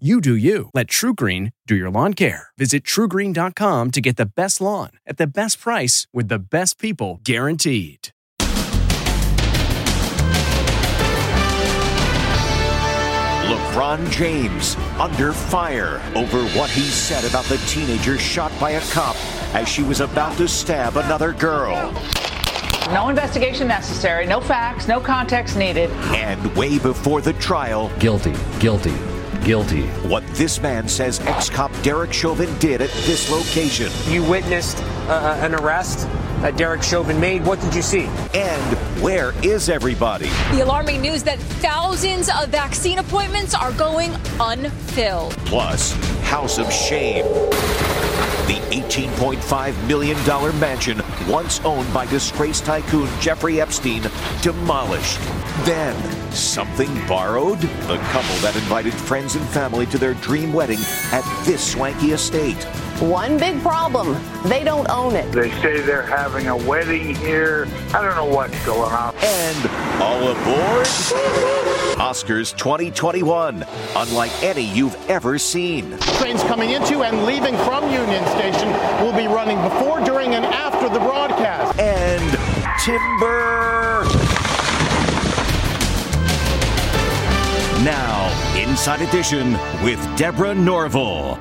You do you. Let TruGreen do your lawn care. Visit trugreen.com to get the best lawn at the best price with the best people guaranteed. LeBron James under fire over what he said about the teenager shot by a cop as she was about to stab another girl. No investigation necessary, no facts, no context needed. And way before the trial, Guilty, guilty, guilty. what this man says ex cop Derek Chauvin did at this location. You witnessed uh, an arrest that Derek Chauvin made. What did you see? And where is everybody? The alarming news that thousands of vaccine appointments are going unfilled. Plus, House of Shame. The $18.5 million mansion, once owned by disgraced tycoon Jeffrey Epstein, demolished. Then, something borrowed? The couple that invited friends and family to their dream wedding at this swanky estate. One big problem they don't own it. They say they're having a wedding here. I don't know what's going on. And all aboard Oscars 2021, unlike any you've ever seen. Trains coming into and leaving from Union Station will be running before, during, and after the broadcast. And Timber. Now, Inside Edition with Deborah Norville.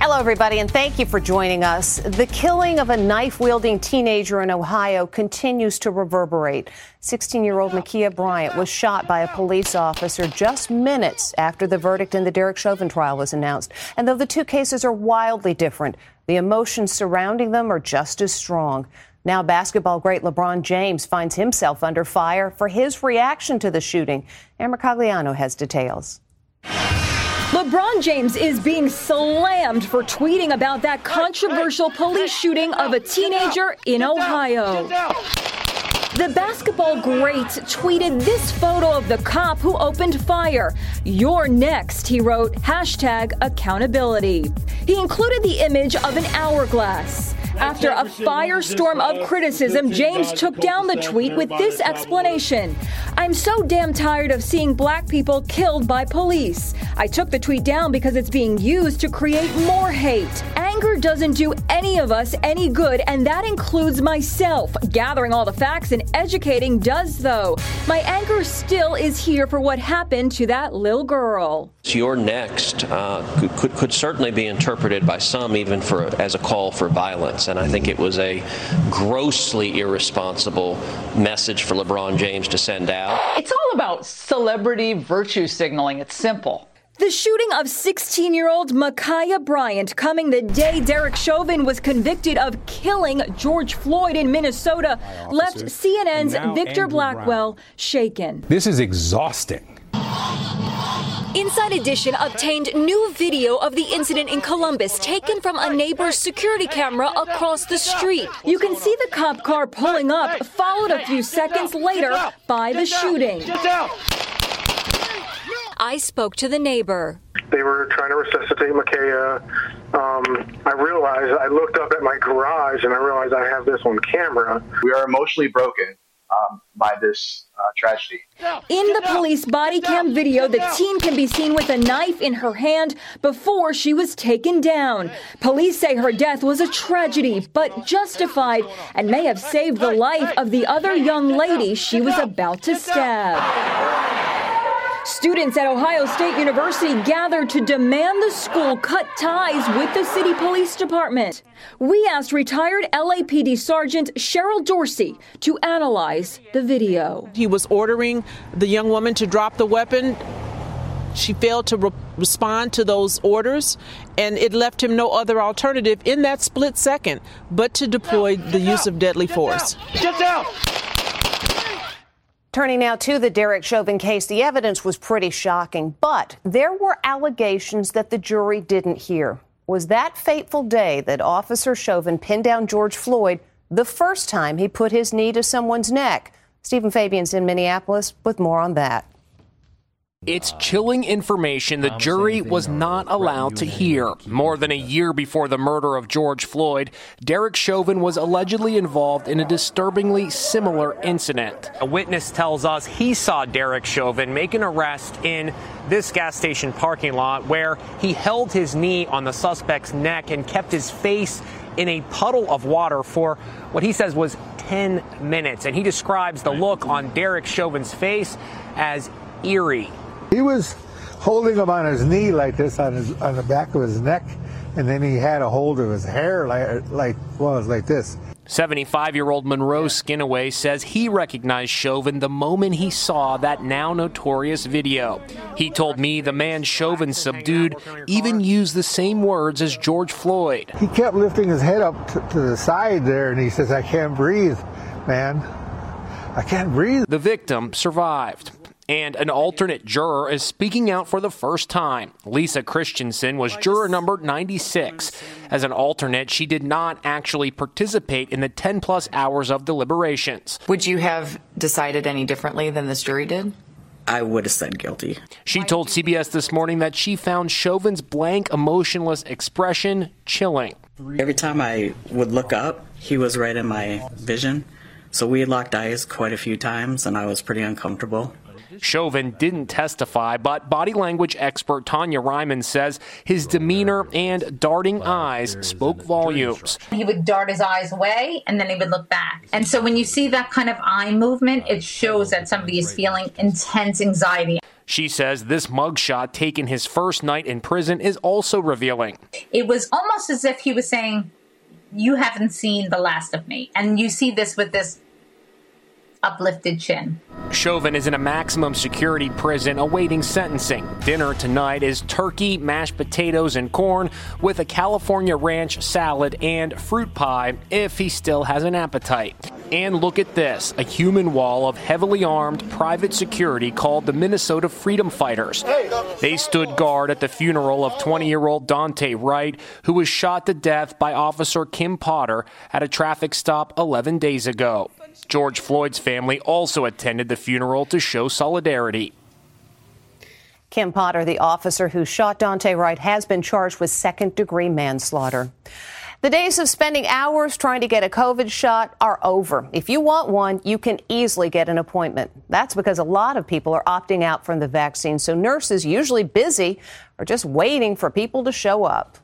Hello, everybody, and thank you for joining us. The killing of a knife wielding teenager in Ohio continues to reverberate. 16 year old Ma'Khia Bryant was shot by a police officer just minutes after the verdict in the Derek Chauvin trial was announced. And though the two cases are wildly different, the emotions surrounding them are just as strong. Now, basketball great LeBron James finds himself under fire for his reaction to the shooting. Amber Cagliano has details. LeBron James is being slammed for tweeting about that controversial police shooting of a teenager in Ohio. The basketball great tweeted this photo of the cop who opened fire. You're next, he wrote, hashtag accountability. He included the image of an hourglass. After a firestorm of criticism, James took down the tweet with this explanation I'm so damn tired of seeing black people killed by police. I took the tweet down because it's being used to create more hate. Anger doesn't do any of us any good, and that includes myself. Gathering all the facts and educating does, though. My anger still is here for what happened to that little girl. Your next uh, could, could, could certainly be interpreted by some even for as a call for violence, and I think it was a grossly irresponsible message for LeBron James to send out. It's all about celebrity virtue signaling. It's simple. The shooting of 16 year old Ma'Khia Bryant coming the day Derek Chauvin was convicted of killing George Floyd in Minnesota left CNN's Victor Blackwell shaken. This is exhausting. Inside Edition obtained new video of the incident in Columbus taken from a neighbor's security camera across the street. You can see the cop car pulling up, followed a few seconds later by the shooting. I spoke to the neighbor. They were trying to resuscitate Ma'Khia. Um, I realized, I looked up at my garage and I realized I have this on camera. We are emotionally broken um, by this uh, tragedy. In the police body cam video, the teen can be seen with a knife in her hand before she was taken down. Police say her death was a tragedy, but justified, and may have saved the life of the other young lady she was about to stab. Students at Ohio State University gathered to demand the school cut ties with the city police department. We asked retired LAPD Sergeant Cheryl Dorsey to analyze the video. He was ordering the young woman to drop the weapon. She failed to re- respond to those orders, and it left him no other alternative in that split second but to deploy the use of deadly force. Get down! Turning now to the Derek Chauvin case, the evidence was pretty shocking, but there were allegations that the jury didn't hear. Was that fateful day that Officer Chauvin pinned down George Floyd the first time he put his knee to someone's neck? Stephen Fabian's in Minneapolis with more on that. It's chilling information the jury was not allowed to hear. More than a year before the murder of George Floyd, Derek Chauvin was allegedly involved in a disturbingly similar incident. A witness tells us he saw Derek Chauvin make an arrest in this gas station parking lot where he held his knee on the suspect's neck and kept his face in a puddle of water for what he says was 10 minutes. And he describes the look on Derek Chauvin's face as eerie. He was holding him on his knee like this on his on the back of his neck, and then he had a hold of his hair like like well, was like this. 75 year old Monroe Skinaway says he recognized Chauvin the moment he saw that now notorious video. He told me the man Chauvin subdued even used the same words as George Floyd. He kept lifting his head up to, to the side there, and he says, I can't breathe, man. I can't breathe. The victim survived and an alternate juror is speaking out for the first time. Lisa Christensen was juror number 96. As an alternate, she did not actually participate in the 10 plus hours of deliberations. Would you have decided any differently than this jury did? I would have said guilty. She told CBS this morning that she found Chauvin's blank, emotionless expression chilling. Every time I would look up, he was right in my vision. So we locked eyes quite a few times, and I was pretty uncomfortable. Chauvin didn't testify, but body language expert Tonya Reiman says his demeanor and darting eyes spoke volumes. He would dart his eyes away and then he would look back. And so when you see that kind of eye movement, it shows that somebody is feeling intense anxiety. She says this mugshot taken his first night in prison is also revealing. It was almost as if he was saying, You haven't seen the last of me. And you see this with this uplifted chin. Chauvin is in a maximum security prison awaiting sentencing. Dinner tonight is turkey, mashed potatoes, and corn with a California ranch salad and fruit pie if he still has an appetite. And look at this a human wall of heavily armed private security called the Minnesota Freedom Fighters. They stood guard at the funeral of 20 year old Daunte Wright, who was shot to death by Officer Kim Potter at a traffic stop 11 days ago. George Floyd's family also attended the funeral to show solidarity. Kim Potter, the officer who shot Daunte Wright, has been charged with second degree manslaughter. The days of spending hours trying to get a COVID shot are over. If you want one, you can easily get an appointment. That's because a lot of people are opting out from the vaccine, so nurses, usually busy, are just waiting for people to show up.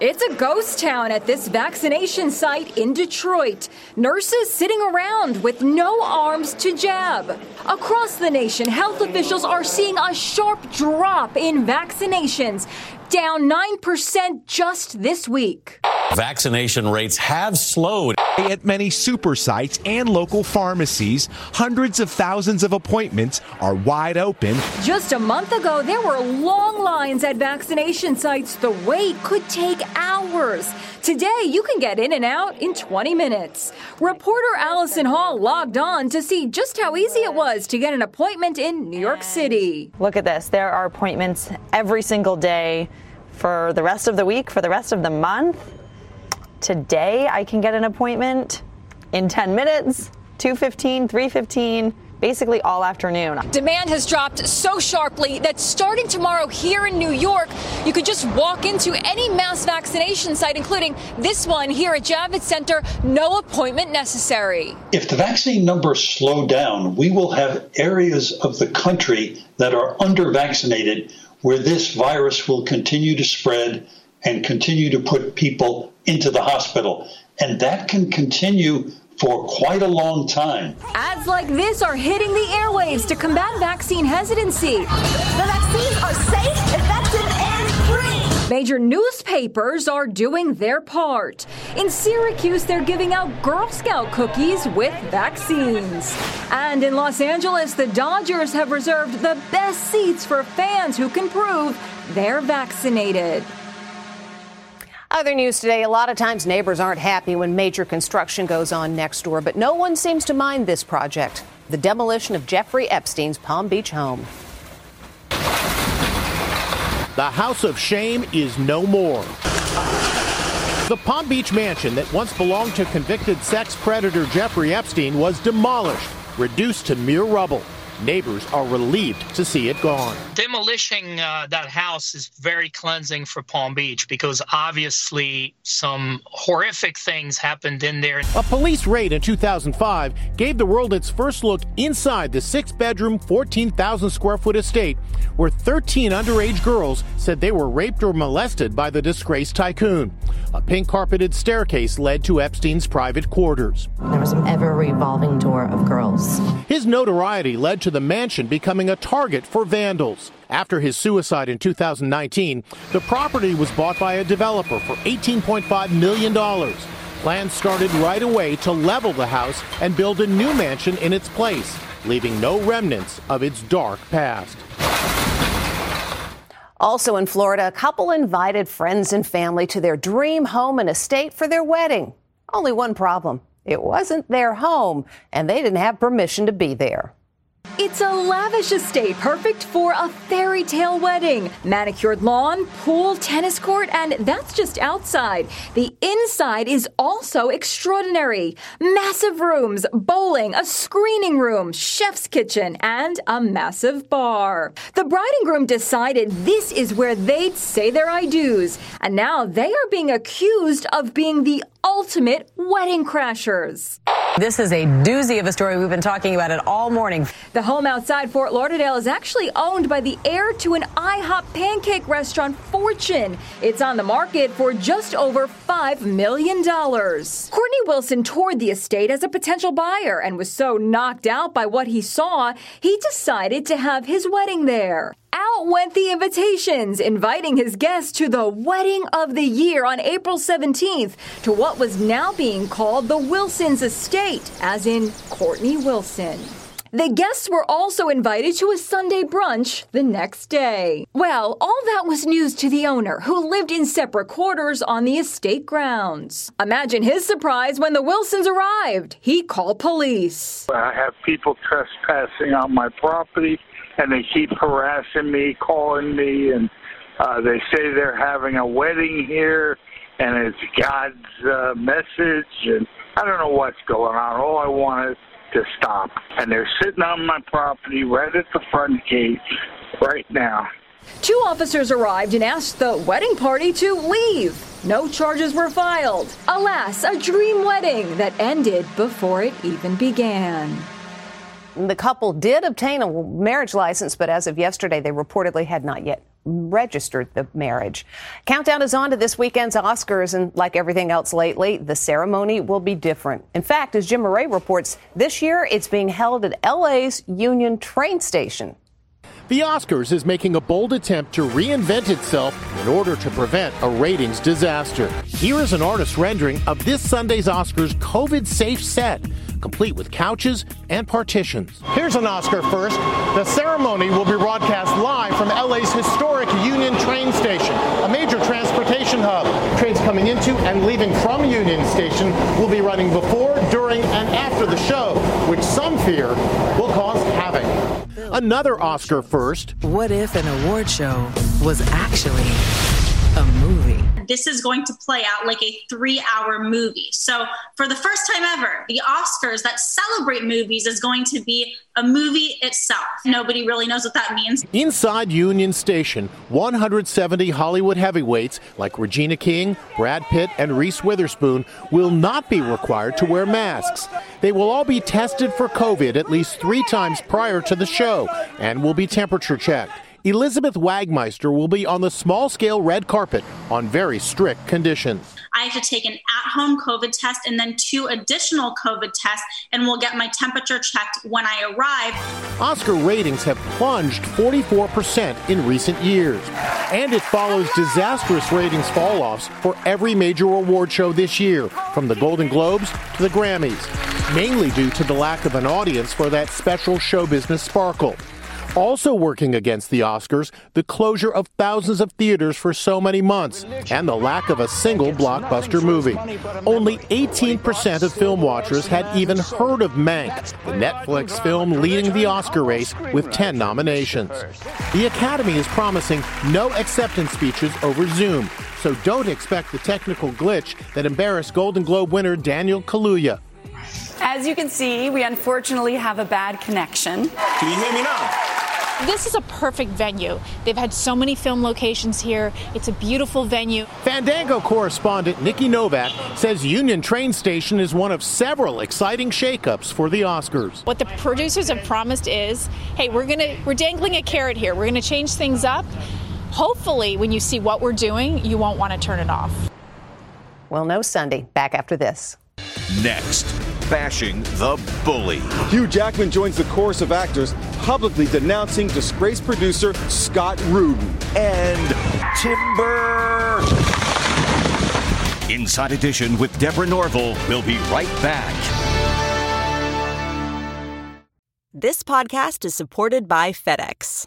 It's a ghost town at this vaccination site in Detroit. Nurses sitting around with no arms to jab. Across the nation, health officials are seeing a sharp drop in vaccinations, down 9% just this week. Vaccination rates have slowed. At many super sites and local pharmacies, hundreds of thousands of appointments are wide open. Just a month ago, there were long lines at vaccination sites. The wait could take hours. Today, you can get in and out in 20 minutes. Reporter Allison Hall logged on to see just how easy it was to get an appointment in New York City. Look at this. There are appointments every single day for the rest of the week, for the rest of the month. Today, I can get an appointment in 10 minutes, 2:15, 3:15 basically all afternoon. Demand has dropped so sharply that starting tomorrow here in New York, you could just walk into any mass vaccination site, including this one here at Javits Center, no appointment necessary. If the vaccine numbers slow down, we will have areas of the country that are under vaccinated where this virus will continue to spread and continue to put people into the hospital. And that can continue for quite a long time. Ads like this are hitting the airwaves to combat vaccine hesitancy. The vaccines are safe, effective, and free. Major newspapers are doing their part. In Syracuse, they're giving out Girl Scout cookies with vaccines. And in Los Angeles, the Dodgers have reserved the best seats for fans who can prove they're vaccinated. Other news today a lot of times neighbors aren't happy when major construction goes on next door, but no one seems to mind this project. the demolition of Jeffrey Epstein's Palm Beach home. The House of Shame is no more. The Palm Beach mansion that once belonged to convicted sex predator Jeffrey Epstein was demolished, reduced to mere rubble. Neighbors are relieved to see it gone. Demolishing uh, that house is very cleansing for Palm Beach because obviously some horrific things happened in there. A police raid in 2005 gave the world its first look inside the six bedroom, 14,000 square foot estate where 13 underage girls said they were raped or molested by the disgraced tycoon. A pink carpeted staircase led to Epstein's private quarters. There was an ever revolving door of girls. His notoriety led to the mansion becoming a target for vandals. After his suicide in 2019, the property was bought by a developer for $18.5 million. Plans started right away to level the house and build a new mansion in its place, leaving no remnants of its dark past. Also in Florida, a couple invited friends and family to their dream home and estate for their wedding. Only one problem. It wasn't their home, and they didn't have permission to be there. It's a lavish estate perfect for a fairy tale wedding. Manicured lawn, pool, tennis court, and that's just outside. The inside is also extraordinary. Massive rooms, bowling, a screening room, chef's kitchen, and a massive bar. The bride and groom decided this is where they'd say their I do's, and now they are being accused of being the ultimate wedding crashers. This is a doozy of a story. We've been talking about it all morning. The home outside Fort Lauderdale is actually owned by the heir to an IHOP pancake restaurant fortune. It's on the market for just over $5 million. Courtney Wilson toured the estate as a potential buyer and was so knocked out by what he saw, he decided to have his wedding there. Out went the invitations, inviting his guests to the wedding of the year on April 17th to what was now being called the Wilson's Estate, as in Courtney Wilson. The guests were also invited to a Sunday brunch the next day. Well, all that was news to the owner, who lived in separate quarters on the estate grounds. Imagine his surprise when the Wilsons arrived. He called police. I have people trespassing on my property and they keep harassing me, calling me, and uh, they say they're having a wedding here, and it's God's uh, message, and I don't know what's going on. All I want is to stop, and they're sitting on my property right at the front gate right now. Two officers arrived and asked the wedding party to leave. No charges were filed. Alas, a dream wedding that ended before it even began. The couple did obtain a marriage license, but as of yesterday, they reportedly had not yet registered the marriage. Countdown is on to this weekend's Oscars, and like everything else lately, the ceremony will be different. In fact, as Jim Moret reports, this year it's being held at LA's Union train station. The Oscars is making a bold attempt to reinvent itself in order to prevent a ratings disaster. Here is an artist rendering of this Sunday's Oscars COVID safe set, complete with couches and partitions. Here's an Oscar first. The ceremony will be broadcast live from LA's historic Union train station, a major transportation hub. Trains coming into and leaving from Union Station will be running before, during, and after the show, which some fear will cause. Another Oscar first. What if an award show was actually a movie? This is going to play out like a three hour movie. So, for the first time ever, the Oscars that celebrate movies is going to be a movie itself. Nobody really knows what that means. Inside Union Station, 170 Hollywood heavyweights like Regina King, Brad Pitt, and Reese Witherspoon will not be required to wear masks. They will all be tested for COVID at least three times prior to the show and will be temperature checked. Elizabeth Wagmeister will be on the small scale red carpet on very strict conditions. I have to take an at home COVID test and then two additional COVID tests, and will get my temperature checked when I arrive. Oscar ratings have plunged 44% in recent years. And it follows disastrous ratings fall offs for every major award show this year, from the Golden Globes to the Grammys, mainly due to the lack of an audience for that special show business sparkle. Also working against the Oscars, the closure of thousands of theaters for so many months and the lack of a single blockbuster movie. Only 18% of film watchers had even heard of Mank, the Netflix film leading the Oscar race with 10 nominations. The Academy is promising no acceptance speeches over Zoom, so don't expect the technical glitch that embarrassed Golden Globe winner Daniel Kaluuya. As you can see, we unfortunately have a bad connection. Can you hear me now? This is a perfect venue. They've had so many film locations here. It's a beautiful venue. Fandango correspondent Nikki Novak says Union Train Station is one of several exciting shakeups for the Oscars. What the producers have promised is, hey, we're going to we're dangling a carrot here. We're going to change things up. Hopefully, when you see what we're doing, you won't want to turn it off. Well, no Sunday. Back after this. Next, bashing the bully. Hugh Jackman joins the chorus of actors publicly denouncing disgraced producer Scott Rudin. And Timber. Inside Edition with Deborah Norville. We'll be right back. This podcast is supported by FedEx.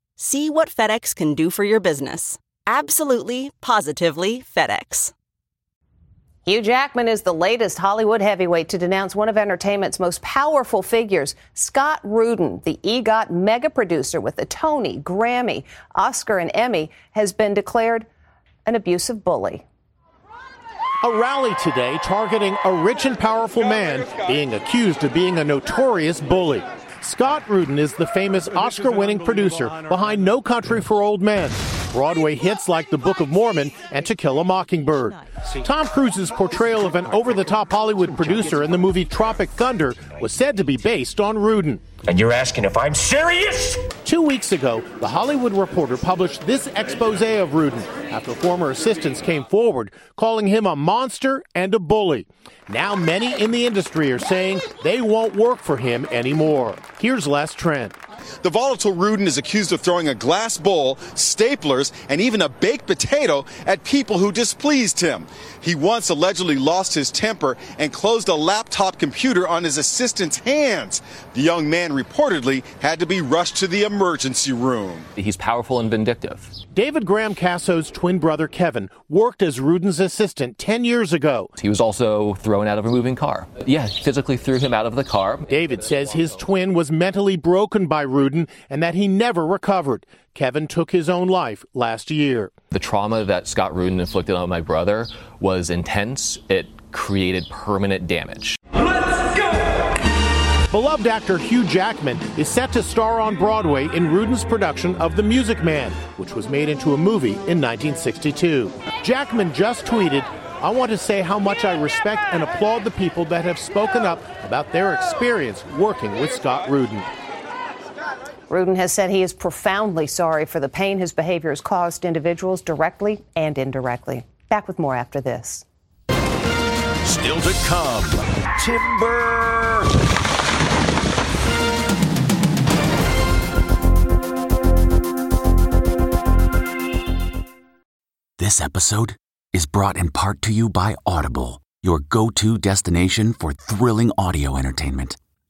See what FedEx can do for your business. Absolutely, positively FedEx. Hugh Jackman is the latest Hollywood heavyweight to denounce one of entertainment's most powerful figures, Scott Rudin, the EGOT mega producer with a Tony, Grammy, Oscar, and Emmy, has been declared an abusive bully. A rally today targeting a rich and powerful man being accused of being a notorious bully. Scott Rudin is the famous Oscar winning producer behind No Country for Old Men, Broadway hits like The Book of Mormon and To Kill a Mockingbird. Tom Cruise's portrayal of an over the top Hollywood producer in the movie Tropic Thunder was said to be based on Rudin. And you're asking if I'm serious? Two weeks ago, The Hollywood Reporter published this expose of Rudin after former assistants came forward, calling him a monster and a bully. Now, many in the industry are saying they won't work for him anymore. Here's Les Trent. The volatile Rudin is accused of throwing a glass bowl, staplers, and even a baked potato at people who displeased him. He once allegedly lost his temper and closed a laptop computer on his assistant's hands. The young man reportedly had to be rushed to the emergency room. He's powerful and vindictive. David Graham Caso's twin brother Kevin worked as Rudin's assistant 10 years ago. He was also thrown out of a moving car. Yeah, physically threw him out of the car. David says his twin was mentally broken by Rudin and that he never recovered. Kevin took his own life last year. The trauma that Scott Rudin inflicted on my brother was intense. It created permanent damage. Beloved actor Hugh Jackman is set to star on Broadway in Rudin's production of The Music Man, which was made into a movie in 1962. Jackman just tweeted, I want to say how much I respect and applaud the people that have spoken up about their experience working with Scott Rudin. Rudin has said he is profoundly sorry for the pain his behavior has caused individuals directly and indirectly. Back with more after this. Still to come, Timber. This episode is brought in part to you by Audible, your go to destination for thrilling audio entertainment.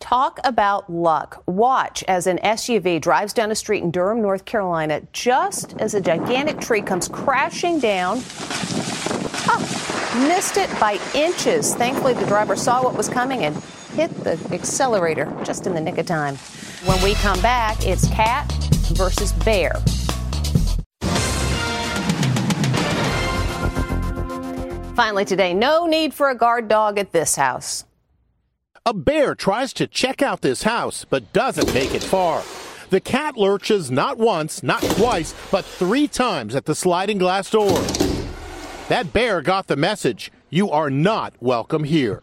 Talk about luck. Watch as an SUV drives down a street in Durham, North Carolina, just as a gigantic tree comes crashing down. Oh, missed it by inches. Thankfully, the driver saw what was coming and hit the accelerator just in the nick of time. When we come back, it's cat versus bear. Finally, today, no need for a guard dog at this house. A bear tries to check out this house, but doesn't make it far. The cat lurches not once, not twice, but three times at the sliding glass door. That bear got the message you are not welcome here.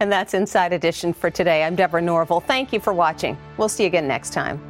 And that's Inside Edition for today. I'm Deborah Norville. Thank you for watching. We'll see you again next time.